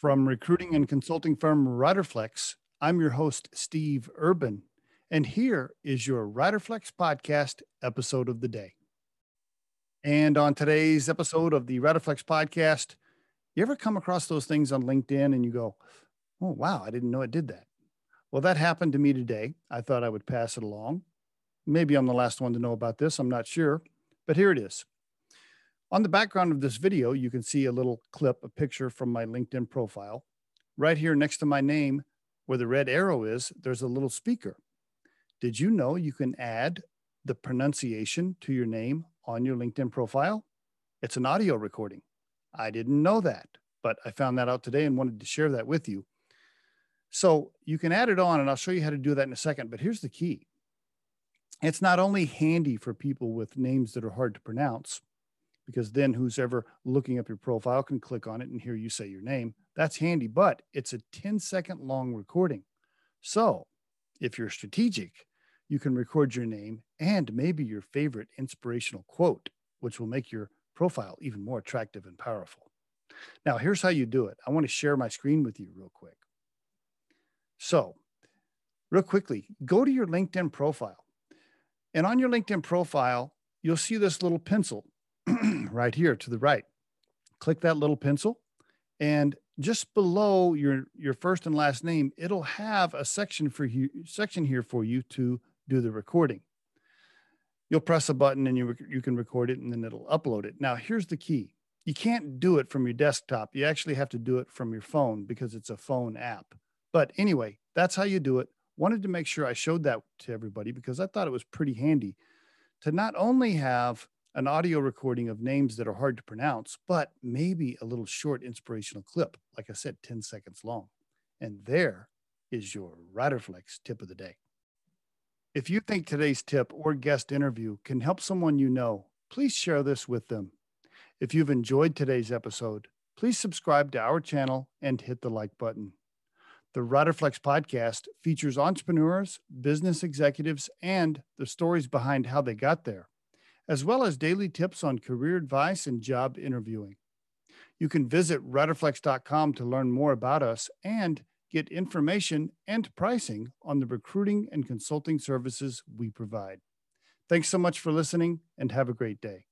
From recruiting and consulting firm Riderflex, I'm your host, Steve Urban, and here is your Riderflex podcast episode of the day. And on today's episode of the Riderflex podcast, you ever come across those things on LinkedIn and you go, oh, wow, I didn't know it did that? Well, that happened to me today. I thought I would pass it along. Maybe I'm the last one to know about this. I'm not sure, but here it is. On the background of this video, you can see a little clip, a picture from my LinkedIn profile. Right here next to my name, where the red arrow is, there's a little speaker. Did you know you can add the pronunciation to your name on your LinkedIn profile? It's an audio recording. I didn't know that, but I found that out today and wanted to share that with you. So you can add it on, and I'll show you how to do that in a second. But here's the key it's not only handy for people with names that are hard to pronounce, because then who's ever looking up your profile can click on it and hear you say your name. That's handy, but it's a 10 second long recording. So if you're strategic, you can record your name and maybe your favorite inspirational quote, which will make your profile even more attractive and powerful. Now, here's how you do it. I want to share my screen with you real quick. So, real quickly, go to your LinkedIn profile. And on your LinkedIn profile, you'll see this little pencil right here to the right. Click that little pencil and just below your your first and last name, it'll have a section for you section here for you to do the recording. You'll press a button and you you can record it and then it'll upload it. Now, here's the key. You can't do it from your desktop. You actually have to do it from your phone because it's a phone app. But anyway, that's how you do it. Wanted to make sure I showed that to everybody because I thought it was pretty handy to not only have an audio recording of names that are hard to pronounce, but maybe a little short inspirational clip, like I said, 10 seconds long. And there is your Riderflex tip of the day. If you think today's tip or guest interview can help someone you know, please share this with them. If you've enjoyed today's episode, please subscribe to our channel and hit the like button. The Riderflex podcast features entrepreneurs, business executives, and the stories behind how they got there as well as daily tips on career advice and job interviewing. You can visit riderflex.com to learn more about us and get information and pricing on the recruiting and consulting services we provide. Thanks so much for listening and have a great day.